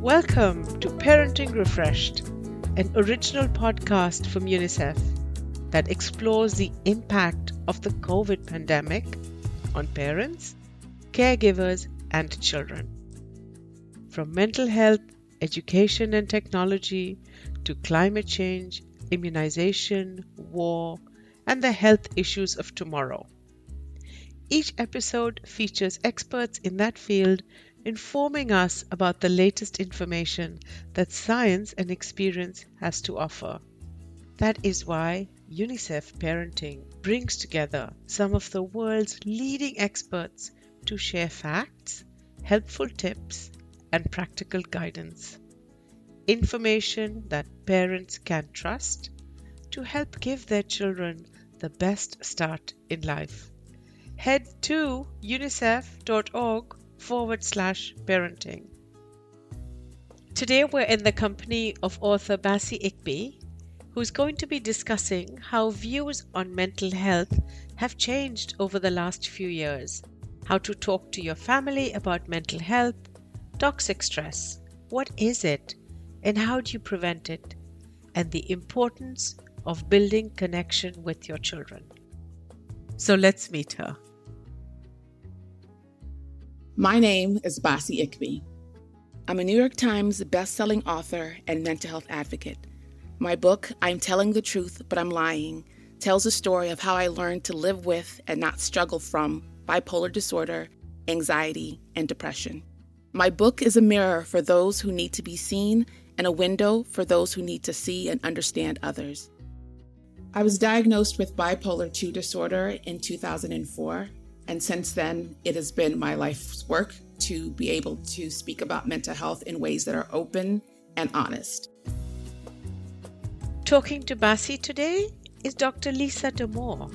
Welcome to Parenting Refreshed, an original podcast from UNICEF that explores the impact of the COVID pandemic on parents, caregivers, and children. From mental health, education and technology, to climate change, immunization, war, and the health issues of tomorrow. Each episode features experts in that field informing us about the latest information that science and experience has to offer. That is why UNICEF Parenting brings together some of the world's leading experts to share facts, helpful tips, and practical guidance. Information that parents can trust to help give their children the best start in life head to unicef.org forward slash parenting. Today we're in the company of author Bassey Ikpi, who's going to be discussing how views on mental health have changed over the last few years, how to talk to your family about mental health, toxic stress, what is it, and how do you prevent it, and the importance of building connection with your children. So let's meet her. My name is Bassey Ikpi. I'm a New York Times best-selling author and mental health advocate. My book, I'm Telling the Truth, But I'm Lying, tells the story of how I learned to live with and not struggle from bipolar disorder, anxiety, and depression. My book is a mirror for those who need to be seen and a window for those who need to see and understand others. I was diagnosed with bipolar 2 disorder in 2004 and since then, it has been my life's work to be able to speak about mental health in ways that are open and honest. Talking to Bassey today is Dr. Lisa Damour.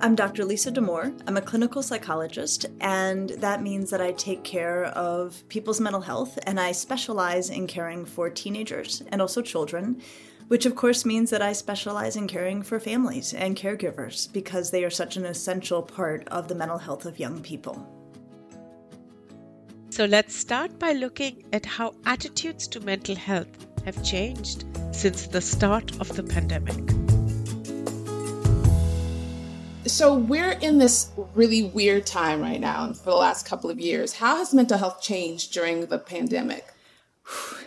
I'm Dr. Lisa Damour. I'm a clinical psychologist, and that means that I take care of people's mental health, and I specialize in caring for teenagers and also children which of course means that I specialize in caring for families and caregivers because they are such an essential part of the mental health of young people. So let's start by looking at how attitudes to mental health have changed since the start of the pandemic. So, we're in this really weird time right now for the last couple of years. How has mental health changed during the pandemic?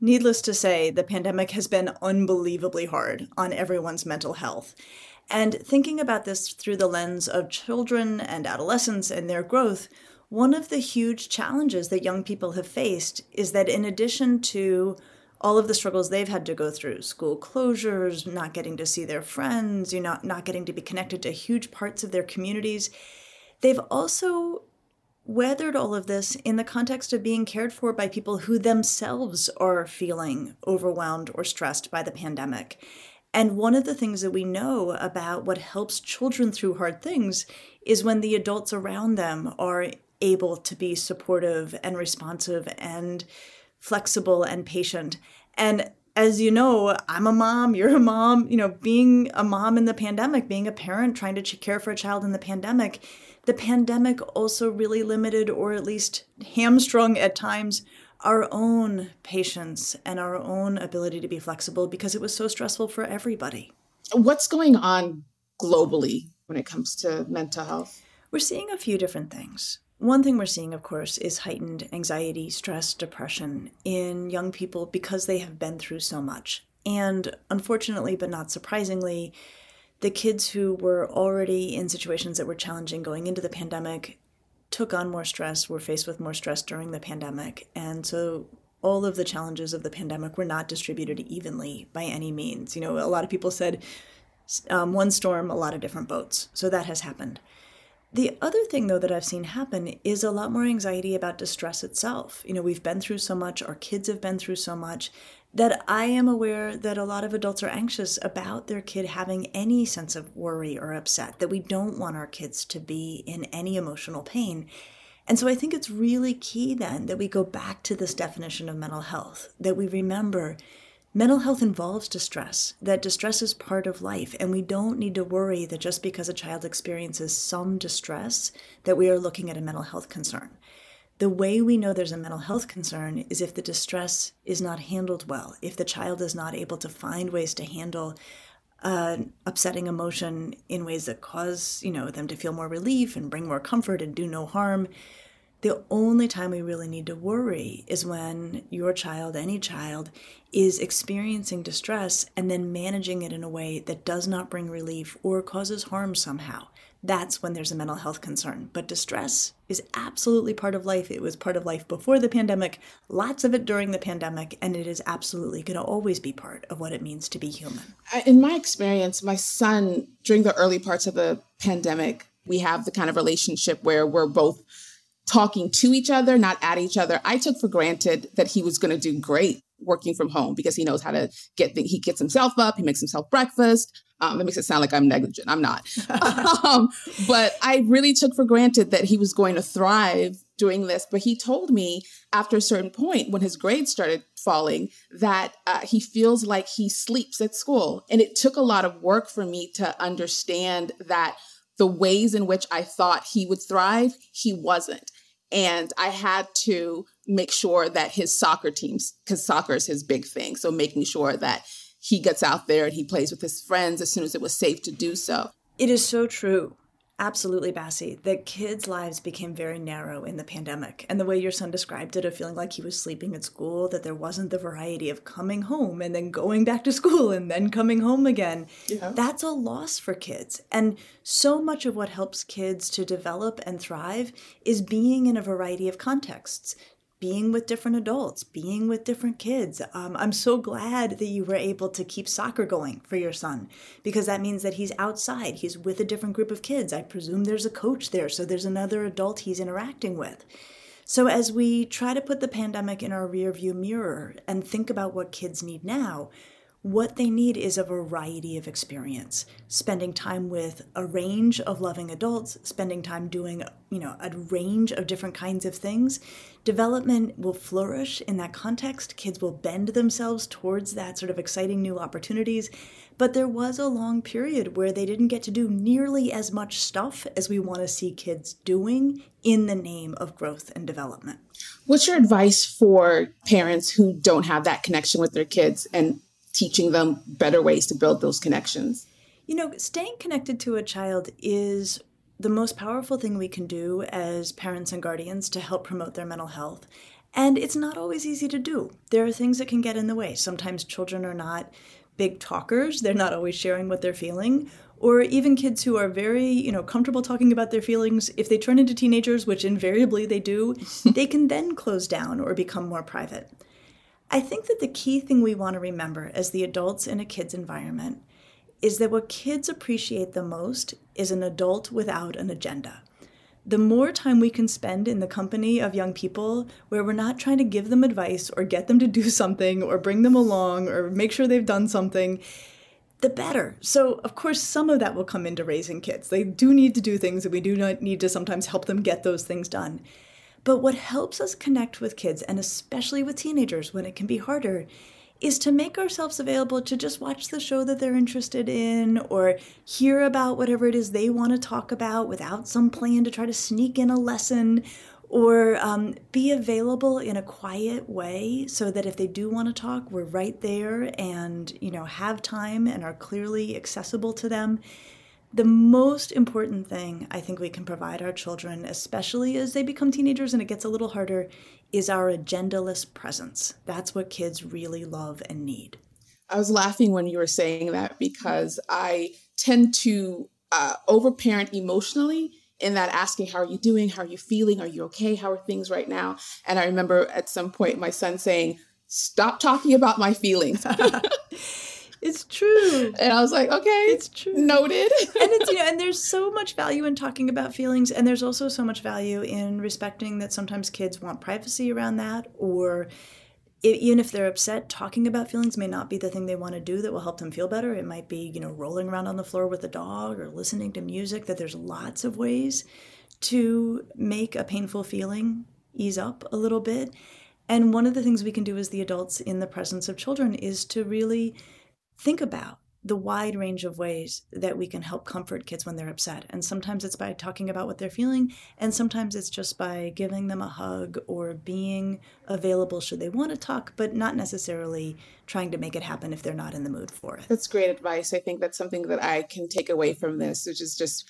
Needless to say, the pandemic has been unbelievably hard on everyone's mental health. And thinking about this through the lens of children and adolescents and their growth, one of the huge challenges that young people have faced is that in addition to all of the struggles they've had to go through school closures, not getting to see their friends, you know, not getting to be connected to huge parts of their communities they've also weathered all of this in the context of being cared for by people who themselves are feeling overwhelmed or stressed by the pandemic. And one of the things that we know about what helps children through hard things is when the adults around them are able to be supportive and responsive and flexible and patient. And as you know, I'm a mom, you're a mom, you know, being a mom in the pandemic, being a parent trying to care for a child in the pandemic the pandemic also really limited, or at least hamstrung at times, our own patience and our own ability to be flexible because it was so stressful for everybody. What's going on globally when it comes to mental health? We're seeing a few different things. One thing we're seeing, of course, is heightened anxiety, stress, depression in young people because they have been through so much. And unfortunately, but not surprisingly, the kids who were already in situations that were challenging going into the pandemic took on more stress, were faced with more stress during the pandemic. And so all of the challenges of the pandemic were not distributed evenly by any means. You know, a lot of people said um, one storm, a lot of different boats. So that has happened. The other thing, though, that I've seen happen is a lot more anxiety about distress itself. You know, we've been through so much, our kids have been through so much, that I am aware that a lot of adults are anxious about their kid having any sense of worry or upset, that we don't want our kids to be in any emotional pain. And so I think it's really key then that we go back to this definition of mental health, that we remember mental health involves distress, that distress is part of life, and we don't need to worry that just because a child experiences some distress that we are looking at a mental health concern The way we know there's a mental health concern is if the distress is not handled well, if the child is not able to find ways to handle uh, upsetting emotion in ways that cause you know them to feel more relief and bring more comfort and do no harm the only time we really need to worry is when your child, any child, is experiencing distress and then managing it in a way that does not bring relief or causes harm somehow. That's when there's a mental health concern. But distress is absolutely part of life. It was part of life before the pandemic, lots of it during the pandemic, and it is absolutely going to always be part of what it means to be human. In my experience, my son, during the early parts of the pandemic, we have the kind of relationship where we're both talking to each other, not at each other. I took for granted that he was going to do great working from home because he knows how to get things. He gets himself up, he makes himself breakfast. Um, that makes it sound like I'm negligent. I'm not. um, but I really took for granted that he was going to thrive doing this. But he told me after a certain point, when his grades started falling, that uh, he feels like he sleeps at school. And it took a lot of work for me to understand that the ways in which I thought he would thrive, he wasn't. And I had to make sure that his soccer teams, because soccer is his big thing. So making sure that he gets out there and he plays with his friends as soon as it was safe to do so. It is so true. Absolutely, Bassey. That kids' lives became very narrow in the pandemic. And the way your son described it, of feeling like he was sleeping at school, that there wasn't the variety of coming home and then going back to school and then coming home again, yeah. that's a loss for kids. And so much of what helps kids to develop and thrive is being in a variety of contexts, being with different adults, being with different kids. Um, I'm so glad that you were able to keep soccer going for your son because that means that he's outside, he's with a different group of kids. I presume there's a coach there, so there's another adult he's interacting with. So, as we try to put the pandemic in our rearview mirror and think about what kids need now, what they need is a variety of experience, spending time with a range of loving adults, spending time doing, you know, a range of different kinds of things. Development will flourish in that context. Kids will bend themselves towards that sort of exciting new opportunities. But there was a long period where they didn't get to do nearly as much stuff as we want to see kids doing in the name of growth and development. What's your advice for parents who don't have that connection with their kids and teaching them better ways to build those connections. You know, staying connected to a child is the most powerful thing we can do as parents and guardians to help promote their mental health. And it's not always easy to do. There are things that can get in the way. Sometimes children are not big talkers, they're not always sharing what they're feeling. Or even kids who are very, you know, comfortable talking about their feelings, if they turn into teenagers, which invariably they do, they can then close down or become more private. I think that the key thing we want to remember as the adults in a kid's environment is that what kids appreciate the most is an adult without an agenda. The more time we can spend in the company of young people where we're not trying to give them advice or get them to do something or bring them along or make sure they've done something, the better. So, of course, some of that will come into raising kids. They do need to do things, and we do need to sometimes help them get those things done. But what helps us connect with kids, and especially with teenagers when it can be harder, is to make ourselves available to just watch the show that they're interested in or hear about whatever it is they want to talk about without some plan to try to sneak in a lesson or um, be available in a quiet way so that if they do want to talk we're right there and you know have time and are clearly accessible to them the most important thing I think we can provide our children, especially as they become teenagers and it gets a little harder, is our agendaless presence. That's what kids really love and need. I was laughing when you were saying that because I tend to uh, overparent emotionally in that asking, How are you doing? How are you feeling? Are you okay? How are things right now? And I remember at some point my son saying, Stop talking about my feelings. It's true. And I was like, okay, it's true. Noted. and it's you know, and there's so much value in talking about feelings, and there's also so much value in respecting that sometimes kids want privacy around that, or even if they're upset, talking about feelings may not be the thing they want to do that will help them feel better. It might be, you know, rolling around on the floor with a dog or listening to music. That there's lots of ways to make a painful feeling ease up a little bit. And one of the things we can do as the adults in the presence of children is to really think about the wide range of ways that we can help comfort kids when they're upset. And sometimes it's by talking about what they're feeling, and sometimes it's just by giving them a hug or being available should they want to talk, but not necessarily trying to make it happen if they're not in the mood for it. That's great advice. I think that's something that I can take away from this, which is just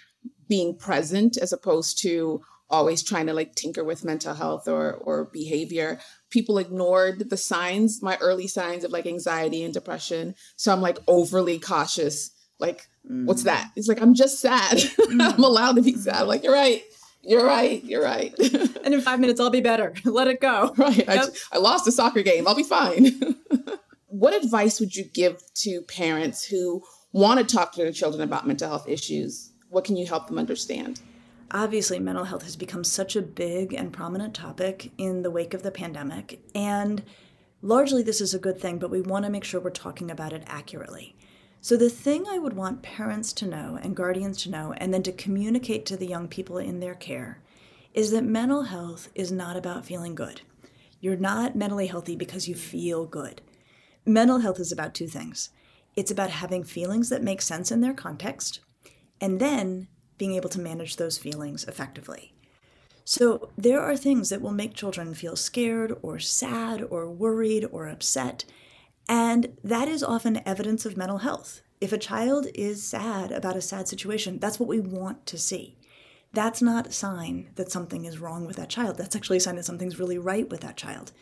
being present as opposed to always trying to like tinker with mental health or or behavior people ignored the signs my early signs of like anxiety and depression. So i'm like overly cautious like mm. what's that? It's like i'm just sad. Mm. i'm allowed to be sad. Like you're right. You're right. You're right. And in five minutes i'll be better. Let it go. Right. Yep. I, I lost a soccer game. I'll be fine. What advice would you give to parents who want to talk to their children about mental health issues? What can you help them understand obviously mental health has become such a big and prominent topic in the wake of the pandemic and largely this is a good thing but we want to make sure we're talking about it accurately. So the thing i would want parents to know and guardians to know and then to communicate to the young people in their care is that mental health is not about feeling good. You're not mentally healthy because you feel good. Mental health is about two things. It's about having feelings that make sense in their context and then being able to manage those feelings effectively. So, there are things that will make children feel scared or sad or worried or upset, and that is often evidence of mental health. If a child is sad about a sad situation, that's what we want to see. That's not a sign that something is wrong with that child. That's actually a sign that something's really right with that child.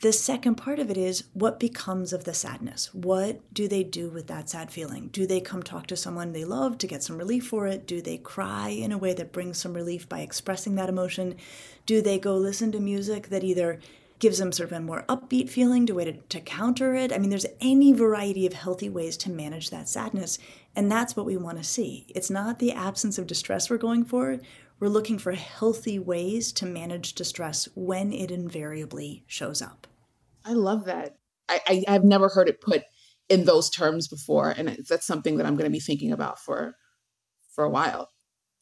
The second part of it is what becomes of the sadness? What do they do with that sad feeling? Do they come talk to someone they love to get some relief for it? Do they cry in a way that brings some relief by expressing that emotion? Do they go listen to music that either gives them sort of a more upbeat feeling to way to, to counter it? I mean, there's any variety of healthy ways to manage that sadness. And that's what we want to see. It's not the absence of distress we're going for. We're looking for healthy ways to manage distress when it invariably shows up. I love that. I, I have never heard it put in those terms before, and that's something that I'm going to be thinking about for for a while.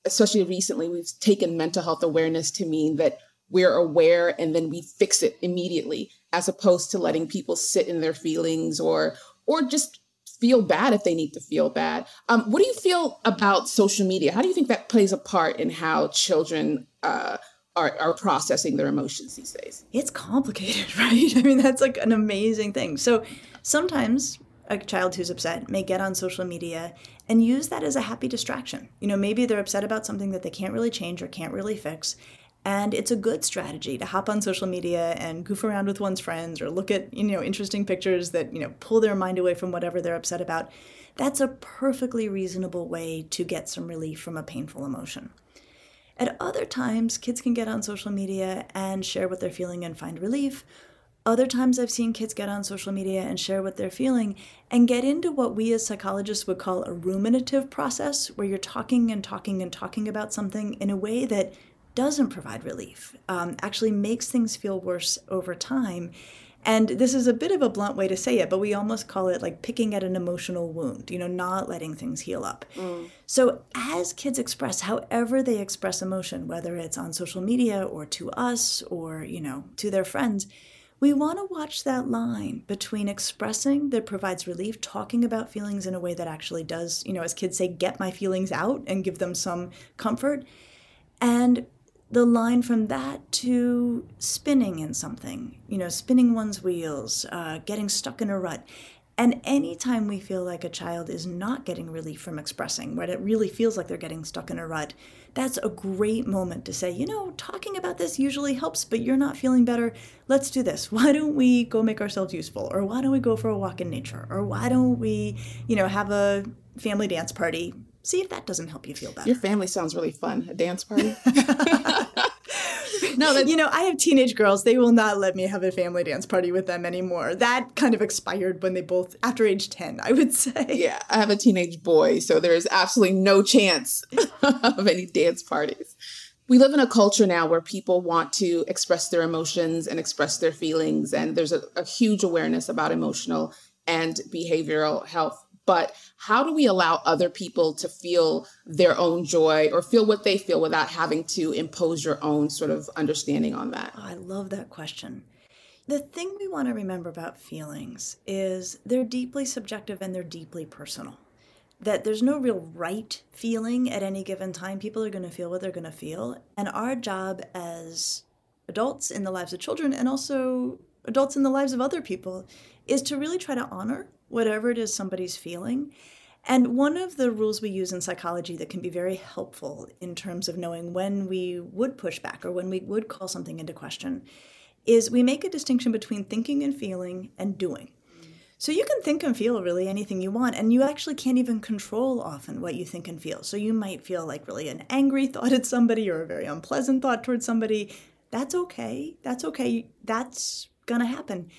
Especially recently, we've taken mental health awareness to mean that we're aware and then we fix it immediately, as opposed to letting people sit in their feelings or or just feel bad if they need to feel bad. Um, what do you feel about social media? How do you think that plays a part in how children uh, are, are processing their emotions these days. It's complicated, right? I mean, that's like an amazing thing. So sometimes a child who's upset may get on social media and use that as a happy distraction. You know, maybe they're upset about something that they can't really change or can't really fix. And it's a good strategy to hop on social media and goof around with one's friends or look at, you know, interesting pictures that, you know, pull their mind away from whatever they're upset about. That's a perfectly reasonable way to get some relief from a painful emotion. At other times, kids can get on social media and share what they're feeling and find relief. Other times, I've seen kids get on social media and share what they're feeling and get into what we as psychologists would call a ruminative process, where you're talking and talking and talking about something in a way that doesn't provide relief, um, actually makes things feel worse over time. And this is a bit of a blunt way to say it, but we almost call it like picking at an emotional wound, you know, not letting things heal up. Mm. So, as kids express, however they express emotion, whether it's on social media or to us or, you know, to their friends, we want to watch that line between expressing that provides relief, talking about feelings in a way that actually does, you know, as kids say, get my feelings out and give them some comfort, and the line from that to spinning in something, you know, spinning one's wheels, uh, getting stuck in a rut. And anytime we feel like a child is not getting relief from expressing, where it really feels like they're getting stuck in a rut, that's a great moment to say, you know, talking about this usually helps, but you're not feeling better. Let's do this. Why don't we go make ourselves useful? Or why don't we go for a walk in nature? Or why don't we, you know, have a family dance party See if that doesn't help you feel better. Your family sounds really fun. A dance party. no, that, you know, I have teenage girls. They will not let me have a family dance party with them anymore. That kind of expired when they both, after age 10, I would say. Yeah, I have a teenage boy, so there is absolutely no chance of any dance parties. We live in a culture now where people want to express their emotions and express their feelings, and there's a, a huge awareness about emotional and behavioral health but how do we allow other people to feel their own joy or feel what they feel without having to impose your own sort of understanding on that? I love that question. The thing we want to remember about feelings is they're deeply subjective and they're deeply personal. That there's no real right feeling at any given time. People are going to feel what they're going to feel. And our job as adults in the lives of children and also adults in the lives of other people is to really try to honor whatever it is somebody's feeling. And one of the rules we use in psychology that can be very helpful in terms of knowing when we would push back or when we would call something into question is we make a distinction between thinking and feeling and doing. So you can think and feel really anything you want, and you actually can't even control often what you think and feel. So you might feel like really an angry thought at somebody or a very unpleasant thought towards somebody. That's okay. That's okay. That's going to happen.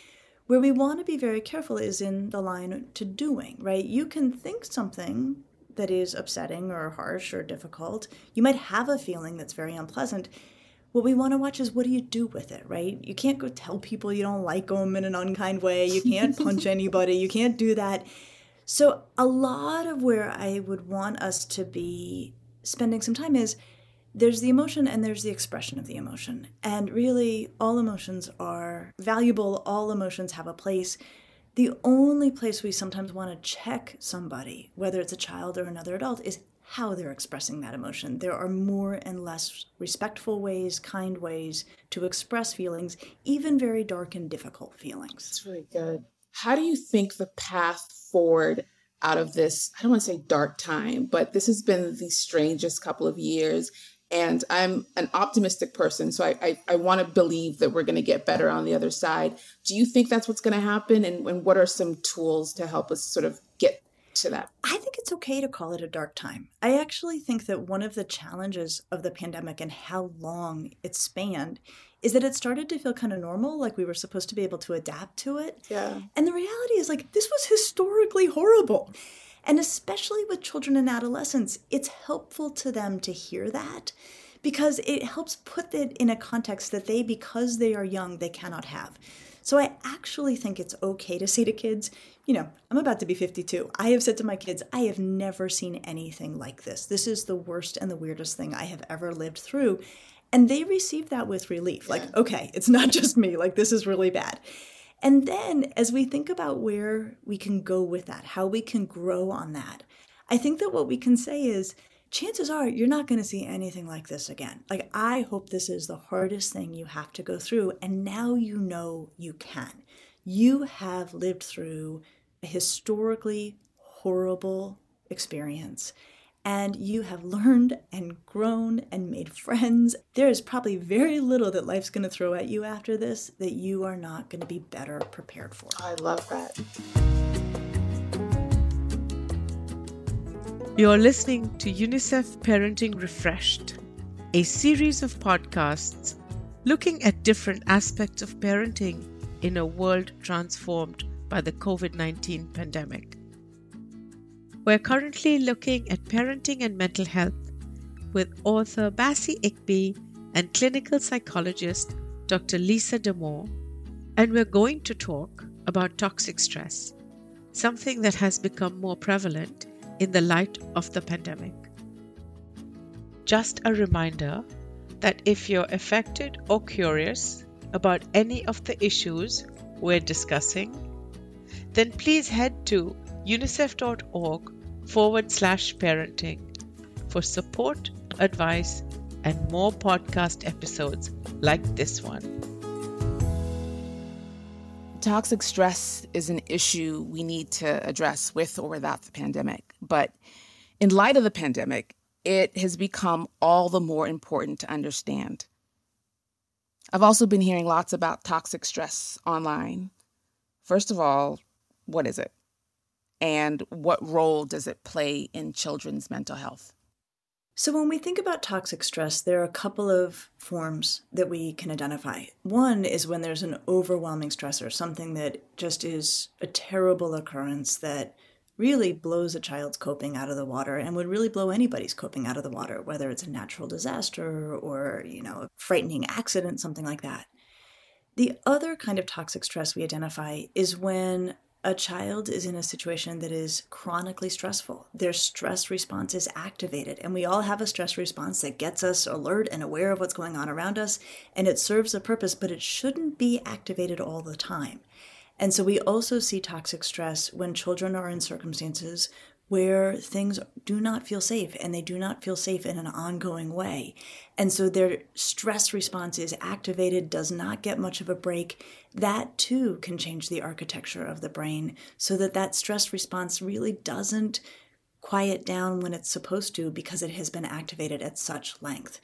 Where we want to be very careful is in the line to doing, right? You can think something that is upsetting or harsh or difficult. You might have a feeling that's very unpleasant what we want to watch is what do you do with it, right? You can't go tell people you don't like them in an unkind way. You can't punch anybody. You can't do that. So, a lot of where I would want us to be spending some time is there's the emotion and there's the expression of the emotion. And really, all emotions are valuable, all emotions have a place. The only place we sometimes want to check somebody, whether it's a child or another adult, is how they're expressing that emotion. There are more and less respectful ways, kind ways to express feelings, even very dark and difficult feelings. That's really good. How do you think the path forward out of this, I don't want to say dark time, but this has been the strangest couple of years. And I'm an optimistic person, so I, I, I want to believe that we're going to get better on the other side. Do you think that's what's going to happen? And, and what are some tools to help us sort of get to that? I think it's okay to call it a dark time. I actually think that one of the challenges of the pandemic and how long it spanned is that it started to feel kind of normal, like we were supposed to be able to adapt to it. Yeah. And the reality is, like, this was historically horrible. And especially with children and adolescents, it's helpful to them to hear that because it helps put it in a context that they, because they are young, they cannot have. So I actually think it's okay to say to kids, you know, I'm about to be 52. I have said to my kids, I have never seen anything like this. This is the worst and the weirdest thing I have ever lived through. And they receive that with relief. Like, okay, it's not just me. Like, this is really bad. And then as we think about where we can go with that, how we can grow on that, I think that what we can say is, chances are you're not going to see anything like this again. Like, I hope this is the hardest thing you have to go through. And now you know you can. You have lived through a historically horrible experience. And you have learned and grown and made friends. There is probably very little that life's going to throw at you after this that you are not going to be better prepared for. I love that. You're listening to UNICEF Parenting Refreshed, a series of podcasts looking at different aspects of parenting in a world transformed by the COVID 19 pandemic. We're currently looking at parenting and mental health with author Bassey Ikpi and clinical psychologist Dr. Lisa Damour, and we're going to talk about toxic stress, something that has become more prevalent in the light of the pandemic. Just a reminder that if you're affected or curious about any of the issues we're discussing, then please head to unicef.org forward slash parenting for support, advice, and more podcast episodes like this one. Toxic stress is an issue we need to address with or without the pandemic. But in light of the pandemic, it has become all the more important to understand. I've also been hearing lots about toxic stress online. First of all, what is it? And what role does it play in children's mental health? So, when we think about toxic stress, there are a couple of forms that we can identify. One is when there's an overwhelming stressor, something that just is a terrible occurrence that really blows a child's coping out of the water and would really blow anybody's coping out of the water, whether it's a natural disaster or, you know, a frightening accident, something like that. The other kind of toxic stress we identify is when a child is in a situation that is chronically stressful. Their stress response is activated, and we all have a stress response that gets us alert and aware of what's going on around us, and it serves a purpose, but it shouldn't be activated all the time. And so we also see toxic stress when children are in circumstances where things do not feel safe and they do not feel safe in an ongoing way. And so their stress response is activated, does not get much of a break. That too can change the architecture of the brain so that that stress response really doesn't quiet down when it's supposed to because it has been activated at such length.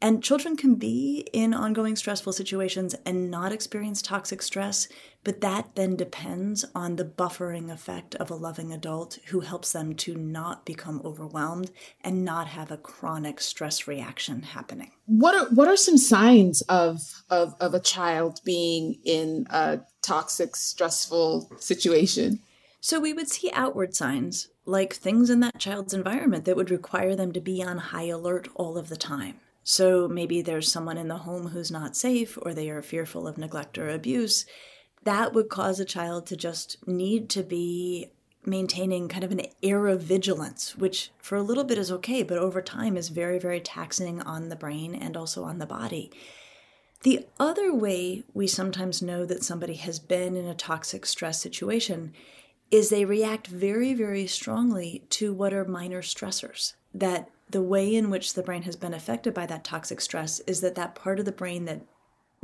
And children can be in ongoing stressful situations and not experience toxic stress, but that then depends on the buffering effect of a loving adult who helps them to not become overwhelmed and not have a chronic stress reaction happening. What are what are some signs of of, of a child being in a toxic, stressful situation? So we would see outward signs like things in that child's environment that would require them to be on high alert all of the time. So maybe there's someone in the home who's not safe or they are fearful of neglect or abuse. That would cause a child to just need to be maintaining kind of an air of vigilance, which for a little bit is okay, but over time is very, very taxing on the brain and also on the body. The other way we sometimes know that somebody has been in a toxic stress situation is they react very, very strongly to what are minor stressors that the way in which the brain has been affected by that toxic stress is that that part of the brain that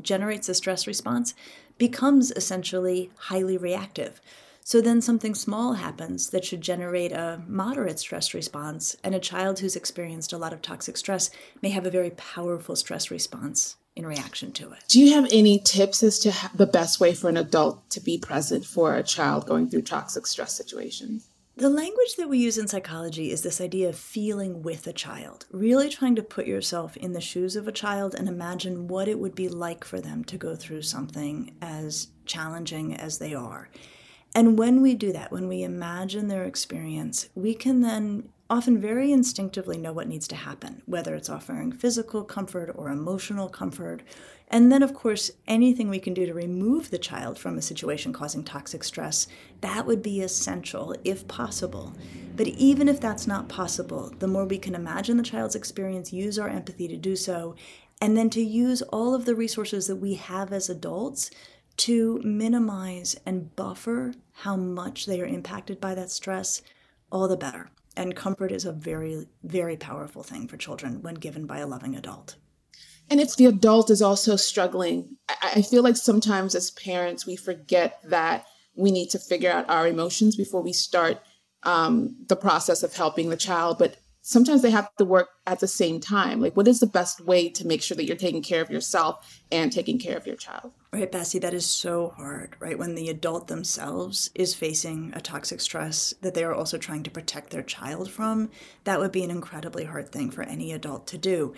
generates the stress response becomes essentially highly reactive. So then something small happens that should generate a moderate stress response, and a child who's experienced a lot of toxic stress may have a very powerful stress response in reaction to it. Do you have any tips as to the best way for an adult to be present for a child going through toxic stress situations? The language that we use in psychology is this idea of feeling with a child, really trying to put yourself in the shoes of a child and imagine what it would be like for them to go through something as challenging as they are. And when we do that, when we imagine their experience, we can then often very instinctively know what needs to happen, whether it's offering physical comfort or emotional comfort and then, of course, anything we can do to remove the child from a situation causing toxic stress, that would be essential if possible. But even if that's not possible, the more we can imagine the child's experience, use our empathy to do so, and then to use all of the resources that we have as adults to minimize and buffer how much they are impacted by that stress, all the better. And comfort is a very, very powerful thing for children when given by a loving adult. And if the adult is also struggling, I, I feel like sometimes as parents, we forget that we need to figure out our emotions before we start um, the process of helping the child. But sometimes they have to work at the same time. Like, what is the best way to make sure that you're taking care of yourself and taking care of your child? Right, Bassey, that is so hard, right? When the adult themselves is facing a toxic stress that they are also trying to protect their child from, that would be an incredibly hard thing for any adult to do.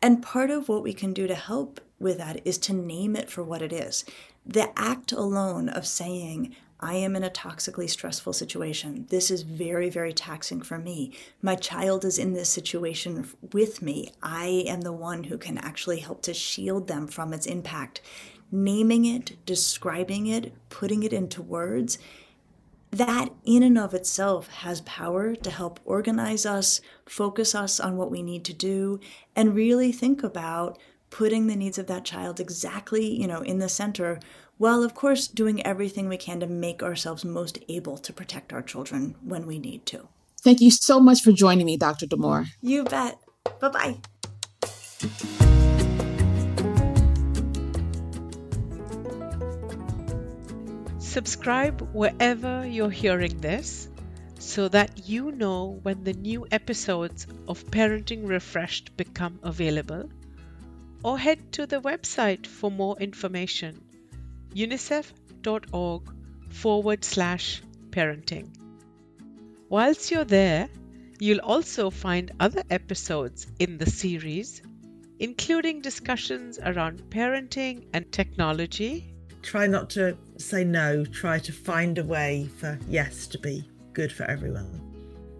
And part of what we can do to help with that is to name it for what it is. The act alone of saying, I am in a toxically stressful situation. This is very, very taxing for me. My child is in this situation with me. I am the one who can actually help to shield them from its impact. Naming it, describing it, putting it into words that in and of itself has power to help organize us, focus us on what we need to do, and really think about putting the needs of that child exactly, you know, in the center, while of course doing everything we can to make ourselves most able to protect our children when we need to. Thank you so much for joining me, Dr. Damour. You bet. Bye-bye. Subscribe wherever you're hearing this so that you know when the new episodes of Parenting Refreshed become available, or head to the website for more information unicef.org forward slash parenting. Whilst you're there, you'll also find other episodes in the series, including discussions around parenting and technology try not to say no, try to find a way for yes to be good for everyone.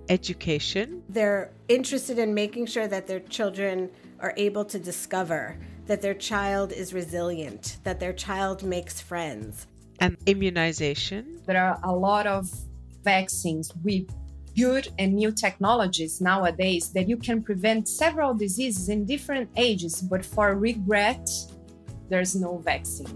Education. They're interested in making sure that their children are able to discover that their child is resilient, that their child makes friends. and immunization. There are a lot of vaccines with good and new technologies nowadays that you can prevent several diseases in different ages, but for regret, there's no vaccine.